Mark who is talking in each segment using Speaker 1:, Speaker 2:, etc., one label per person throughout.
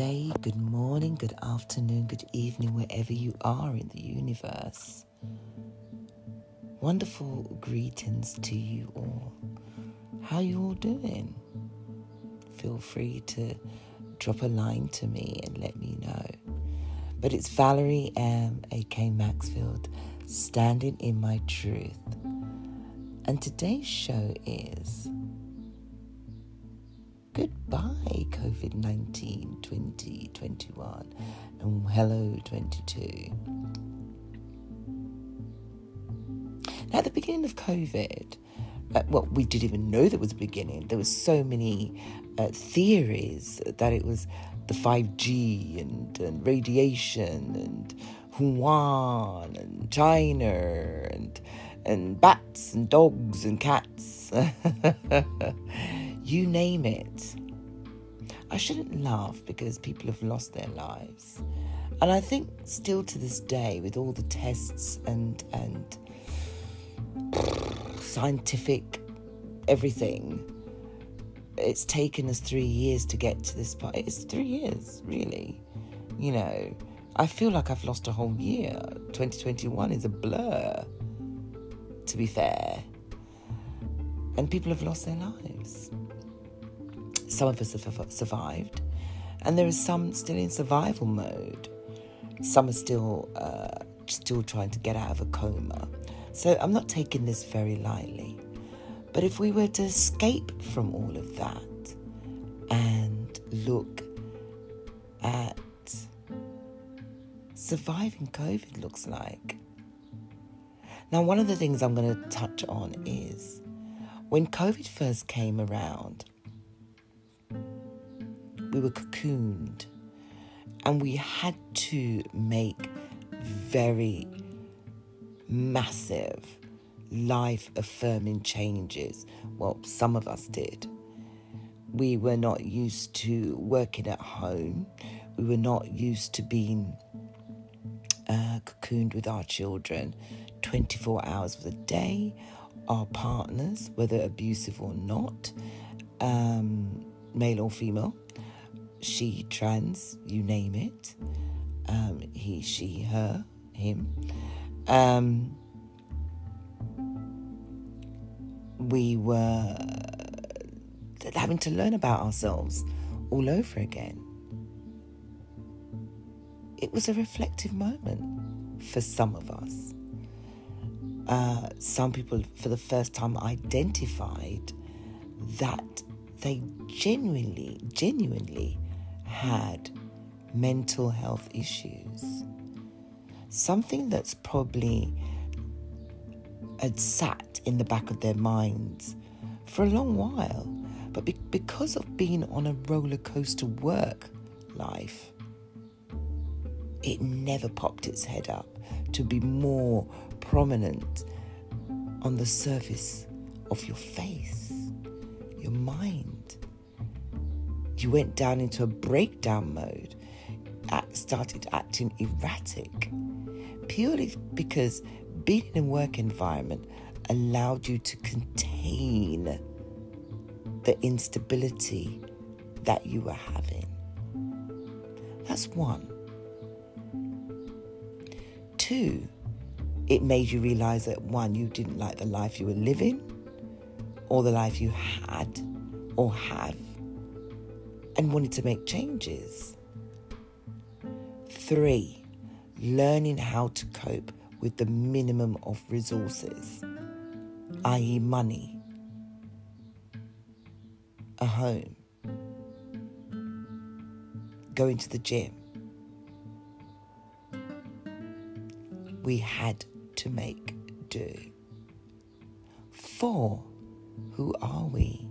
Speaker 1: day, good morning, good afternoon, good evening, wherever you are in the universe. Wonderful greetings to you all. How you all doing? Feel free to drop a line to me and let me know. But it's Valerie M. A.K. Maxfield, standing in my truth. And today's show is COVID 19 2021, and hello 22. Now, at the beginning of COVID, uh, well, we didn't even know there was a beginning. There were so many uh, theories that it was the 5G and, and radiation and Wuhan and China and and bats and dogs and cats. you name it. I shouldn't laugh because people have lost their lives. And I think still to this day, with all the tests and and scientific everything, it's taken us three years to get to this point. It's three years, really. You know, I feel like I've lost a whole year. 2021 is a blur, to be fair. And people have lost their lives. Some of us have survived, and there is some still in survival mode. Some are still uh, still trying to get out of a coma. So I'm not taking this very lightly. But if we were to escape from all of that and look at surviving COVID looks like. Now, one of the things I'm going to touch on is when COVID first came around, we were cocooned and we had to make very massive life affirming changes. Well, some of us did. We were not used to working at home. We were not used to being uh, cocooned with our children 24 hours of the day, our partners, whether abusive or not, um, male or female, she, trans, you name it, um, he, she, her, him. Um, we were having to learn about ourselves all over again. It was a reflective moment for some of us. Uh, some people, for the first time, identified that they genuinely, genuinely had mental health issues. Something that's probably had sat in the back of their minds for a long while, but be- because of being on a roller coaster work life, it never popped its head up to be more prominent on the surface of your face, your mind you went down into a breakdown mode, started acting erratic, purely because being in a work environment allowed you to contain the instability that you were having. That's one. Two, it made you realize that one, you didn't like the life you were living or the life you had or have and wanted to make changes. Three, learning how to cope with the minimum of resources, i.e., money, a home, going to the gym. We had to make do. Four, who are we?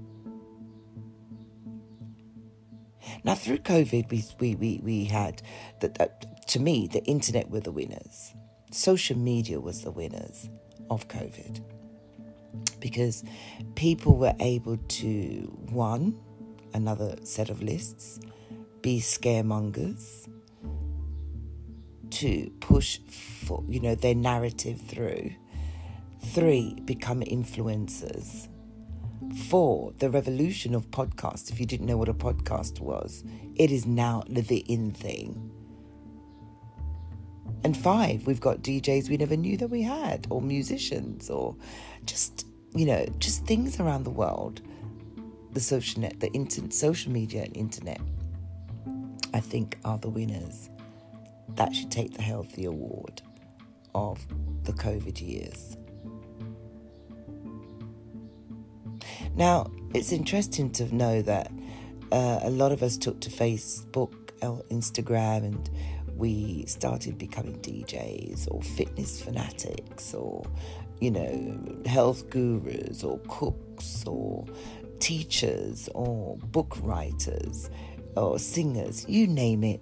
Speaker 1: Now, through COVID, we, we, we, we had, that, uh, to me, the internet were the winners. Social media was the winners of COVID because people were able to, one, another set of lists, be scaremongers, to push for, you know, their narrative through. Three, become influencers. For the revolution of podcasts. If you didn't know what a podcast was, it is now the in thing. And five, we've got DJs we never knew that we had, or musicians, or just, you know, just things around the world. The social net, the internet, social media and internet, I think are the winners. That should take the Healthy Award of the COVID years. Now, it's interesting to know that uh, a lot of us took to Facebook or Instagram and we started becoming DJs or fitness fanatics or, you know, health gurus or cooks or teachers or book writers or singers, you name it.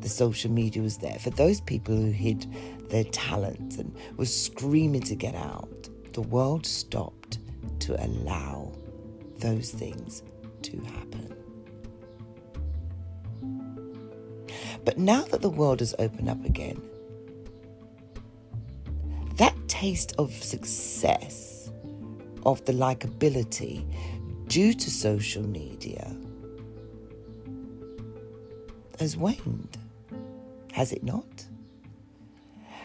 Speaker 1: The social media was there for those people who hid their talent and was screaming to get out. The world stopped to allow those things to happen. But now that the world has opened up again, that taste of success, of the likability due to social media, has waned, has it not?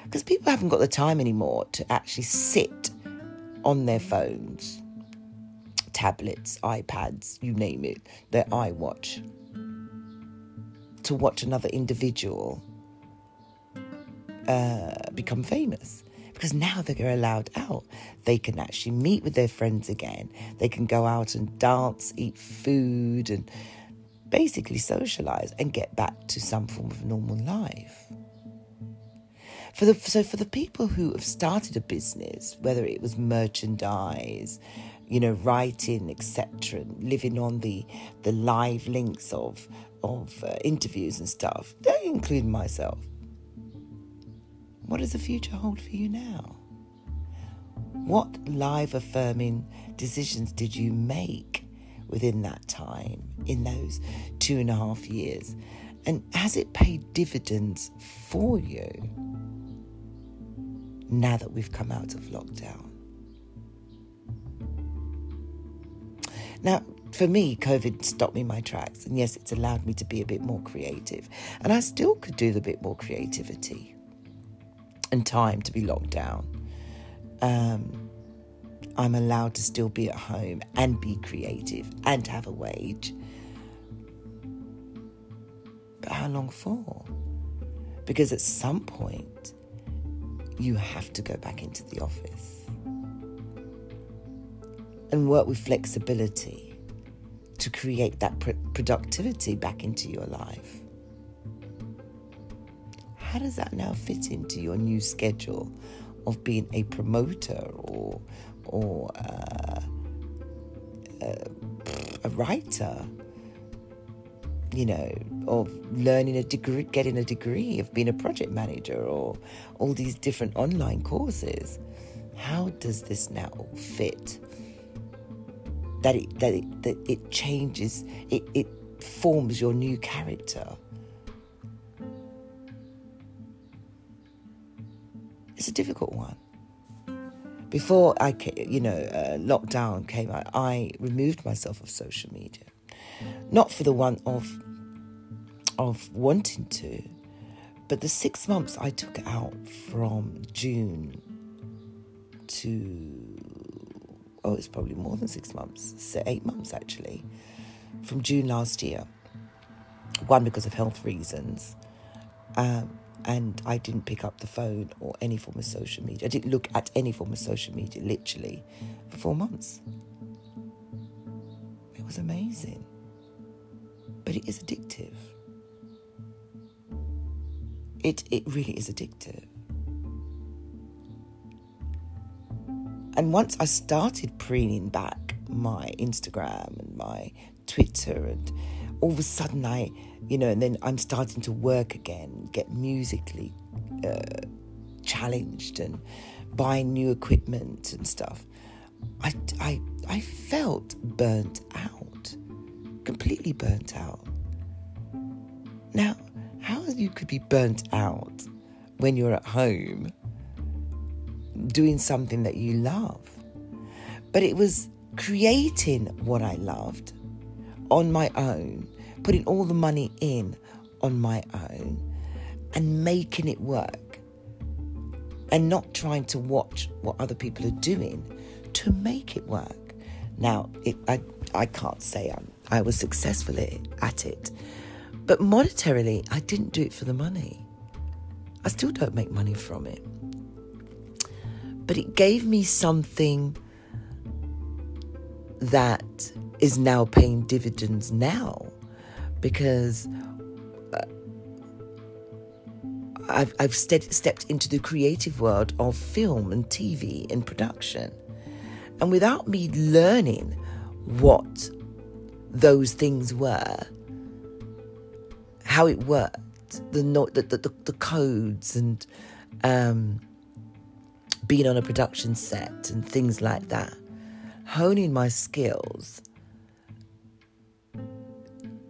Speaker 1: Because people haven't got the time anymore to actually sit on their phones, tablets, iPads, you name it, their iWatch, to watch another individual uh, become famous. Because now they're allowed out. They can actually meet with their friends again. They can go out and dance, eat food, and basically socialize and get back to some form of normal life. For the, so for the people who have started a business, whether it was merchandise, you know, writing, etc., living on the the live links of of uh, interviews and stuff, include myself. What does the future hold for you now? What live affirming decisions did you make within that time, in those two and a half years? And has it paid dividends for you now that we've come out of lockdown? Now, for me, COVID stopped me in my tracks. And yes, it's allowed me to be a bit more creative. And I still could do the bit more creativity and time to be locked down. Um, I'm allowed to still be at home and be creative and have a wage. But how long for? Because at some point, you have to go back into the office and work with flexibility to create that pr- productivity back into your life. How does that now fit into your new schedule of being a promoter or or uh, uh, a writer? You know, of learning a degree, getting a degree, of being a project manager, or all these different online courses. How does this now fit that it that it that it changes it, it forms your new character. It's a difficult one. Before i you know uh, lockdown came out i removed myself of social media. Not for the one of of wanting to but the six months i took out from june to oh, it's probably more than six months, so eight months actually, from June last year. One, because of health reasons. Um, and I didn't pick up the phone or any form of social media. I didn't look at any form of social media literally for four months. It was amazing. But it is addictive. It, it really is addictive. And once I started preening back my Instagram and my Twitter, and all of a sudden I, you know, and then I'm starting to work again, get musically uh, challenged and buying new equipment and stuff. I, I, I felt burnt out, completely burnt out. Now, how you could be burnt out when you're at home doing something that you love. But it was creating what I loved on my own, putting all the money in on my own, and making it work. And not trying to watch what other people are doing to make it work. Now, it, I, I can't say I'm, I was successful at it, but monetarily, I didn't do it for the money. I still don't make money from it. But it gave me something that is now paying dividends now because uh, I've, I've stepped into the creative world of film and TV and production. And without me learning what those things were, how it worked, the the, the, the codes and um, being on a production set and things like that, honing my skills,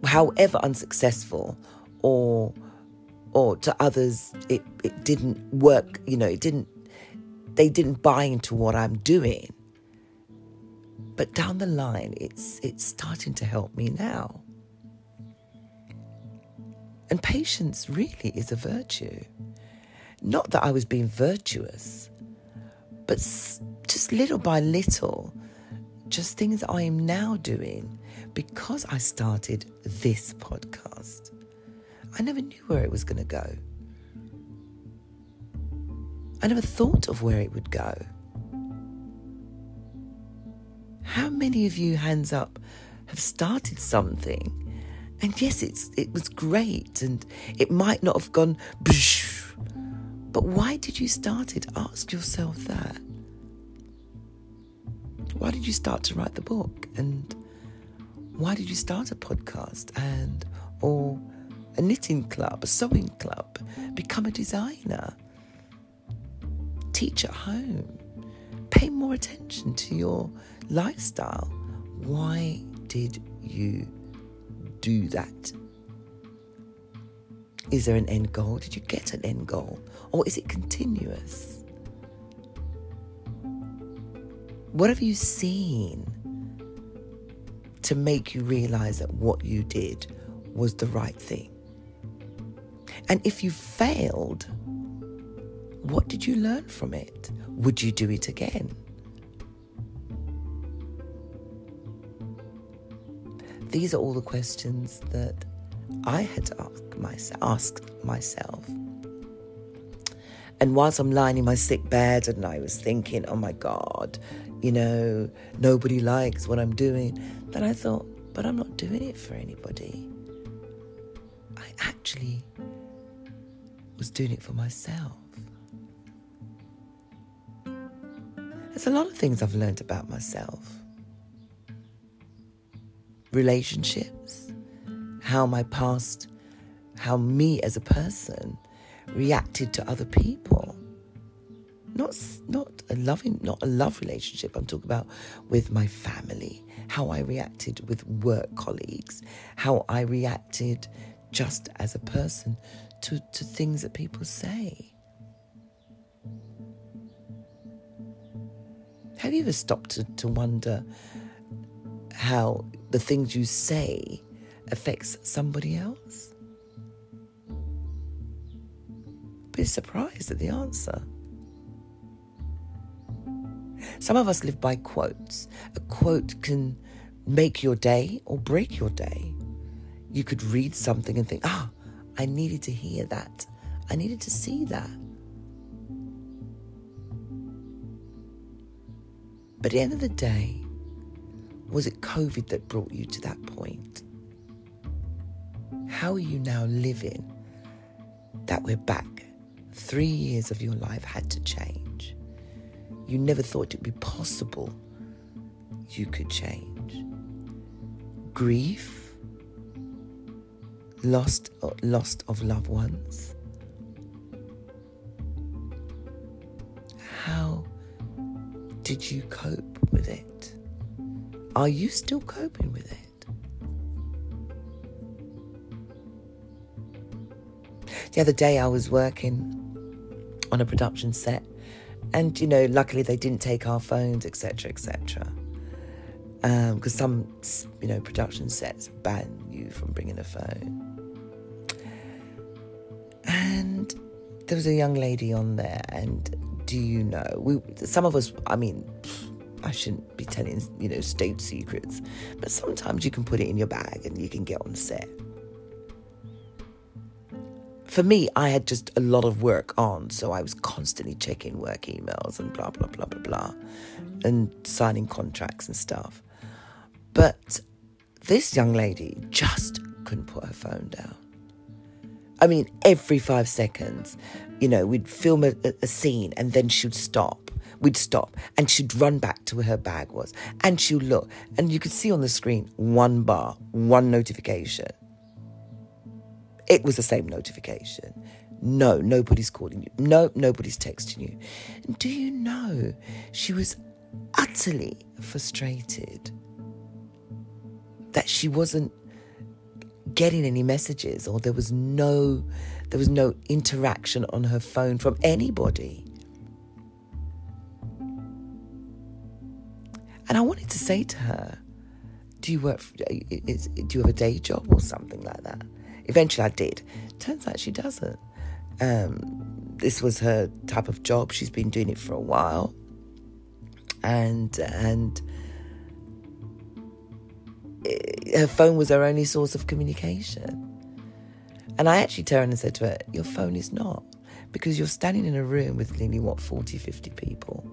Speaker 1: however unsuccessful or or to others it, it didn't work, you know, it didn't they didn't buy into what I'm doing. But down the line it's it's starting to help me now. And patience really is a virtue. Not that I was being virtuous, but just little by little, just things I am now doing because I started this podcast. I never knew where it was going to go. I never thought of where it would go. How many of you, hands up, have started something and yes, it's it was great, and it might not have gone. But why did you start it? Ask yourself that. Why did you start to write the book? And why did you start a podcast? And or a knitting club, a sewing club, become a designer, teach at home, pay more attention to your lifestyle. Why did you do that? Is there an end goal? Did you get an end goal? Or is it continuous? What have you seen to make you realize that what you did was the right thing? And if you failed, what did you learn from it? Would you do it again? These are all the questions that I had to ask myself, ask myself. And whilst I'm lying in my sick bed and I was thinking, oh my God, you know, nobody likes what I'm doing, then I thought, but I'm not doing it for anybody. I actually was doing it for myself. There's a lot of things I've learned about myself relationships, how my past, how me as a person reacted to other people. Not, not a loving, not a love relationship. I'm talking about with my family, how I reacted with work colleagues, how I reacted just as a person to, to things that people say. Have you ever stopped to, to wonder how the things you say affects somebody else? Be surprised at the answer. Some of us live by quotes. A quote can make your day or break your day. You could read something and think, ah, I needed to hear that. I needed to see that. But at the end of the day, was it COVID that brought you to that point? How are you now living that we're back? Three years of your life had to change. You never thought it'd be possible you could change. Grief, lost, lost of loved ones. How did you cope with it? Are you still coping with it? The other day I was working on a production set and you know luckily they didn't take our phones etc etc because um, some, you know, production sets ban you from bringing a phone. And there was a young lady on there, and do you know, we some of us, I mean, I shouldn't be telling, you know, state secrets, but sometimes you can put it in your bag and you can get on set. For me, I had just a lot of work on, so I was constantly checking work emails and blah, blah, blah, blah, blah, and signing contracts and stuff. But this young lady just couldn't put her phone down. I mean, every five seconds, you know, we'd film a, a scene and then she'd stop. We'd stop and she'd run back to where her bag was and she'd look. And you could see on the screen one bar, one notification. It was the same notification. No, nobody's calling you. No, nobody's texting you. Do you know, she was utterly frustrated that she wasn't getting any messages or there was no there was no interaction on her phone from anybody. And I wanted to say to her, do you work do you have a day job or something like that? Eventually I did. Turns out she doesn't. Um, this was her type of job. She's been doing it for a while. And and her phone was her only source of communication. And I actually turned and said to her, Your phone is not, because you're standing in a room with nearly, what, 40, 50 people.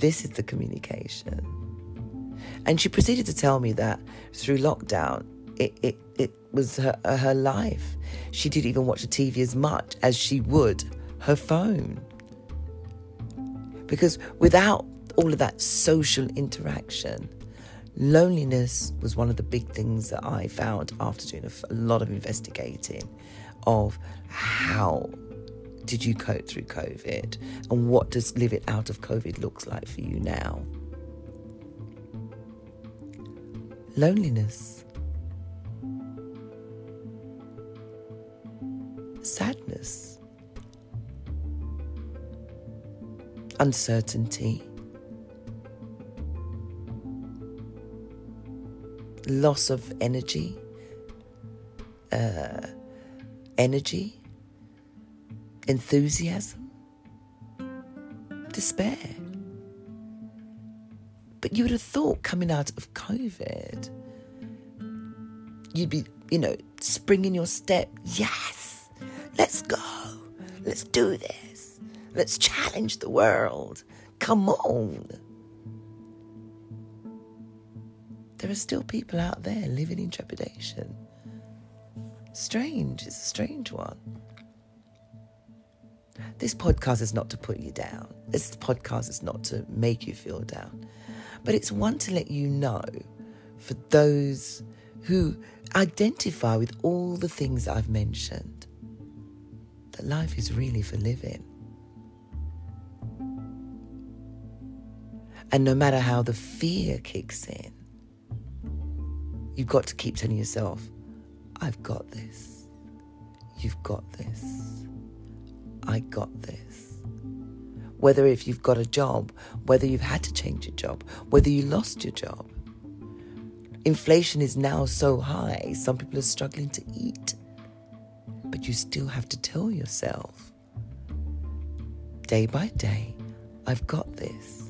Speaker 1: This is the communication. And she proceeded to tell me that through lockdown, it, it, it was her, her life. She didn't even watch the TV as much as she would her phone. Because without all of that social interaction, Loneliness was one of the big things that I found after doing a, lot of investigating of how did you cope through COVID and what does living out of COVID looks like for you now. Loneliness. Sadness. Uncertainty loss of energy, uh, energy, enthusiasm, despair. But you would have thought coming out of COVID, you'd be, you know, springing your step. Yes, let's go. Let's do this. Let's challenge the world. Come on. there are still people out there living in trepidation. Strange, it's a strange one. This podcast is not to put you down. This podcast is not to make you feel down. But it's one to let you know for those who identify with all the things I've mentioned that life is really for living. And no matter how the fear kicks in, You've got to keep telling yourself, I've got this. You've got this. I got this. Whether if you've got a job, whether you've had to change your job, whether you lost your job. Inflation is now so high, some people are struggling to eat. But you still have to tell yourself, day by day, I've got this.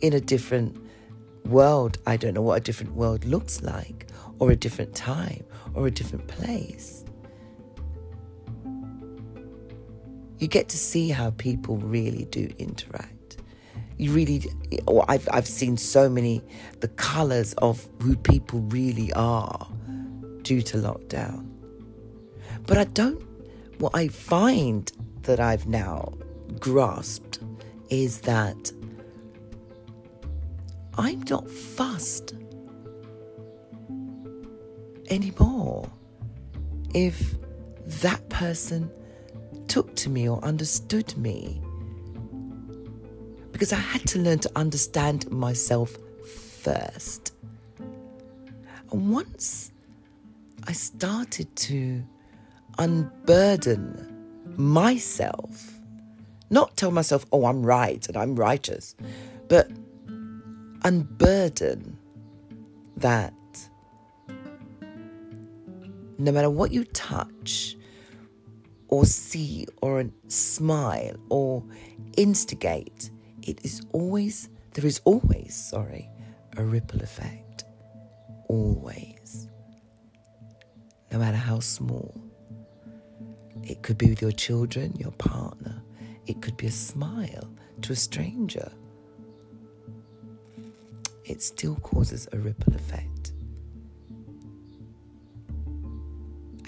Speaker 1: in a different world. I don't know what a different world looks like, or a different time, or a different place. You get to see how people really do interact. You really, I've, I've seen so many, the colors of who people really are due to lockdown. But I don't, what I find that I've now grasped is that I'm not fussed anymore if that person took to me or understood me. Because I had to learn to understand myself first. And once I started to unburden myself, Not tell myself, oh, I'm right and I'm righteous, but unburden that no matter what you touch or see or smile or instigate, it is always, there is always, sorry, a ripple effect. Always. No matter how small. It could be with your children, your partner. It could be a smile to a stranger. It still causes a ripple effect.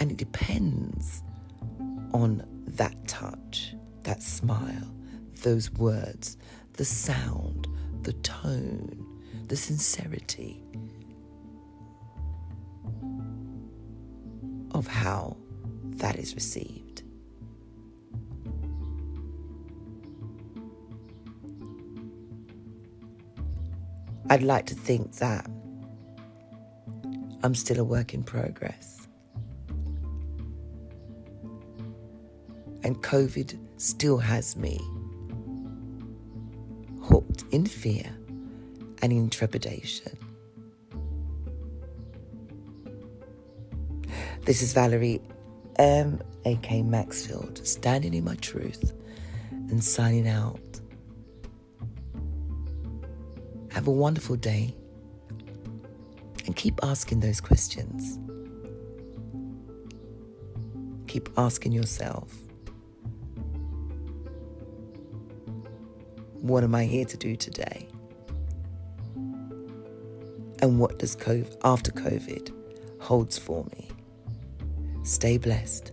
Speaker 1: And it depends on that touch, that smile, those words, the sound, the tone, the sincerity of how that is received. I'd like to think that I'm still a work in progress. And COVID still has me in fear and in trepidation. This is Valerie um, M. A.K. Maxfield, standing in my truth and signing out. Have a wonderful day and keep asking those questions. Keep asking yourself what am I here to do today? And what does COVID, after COVID holds for me? Stay blessed.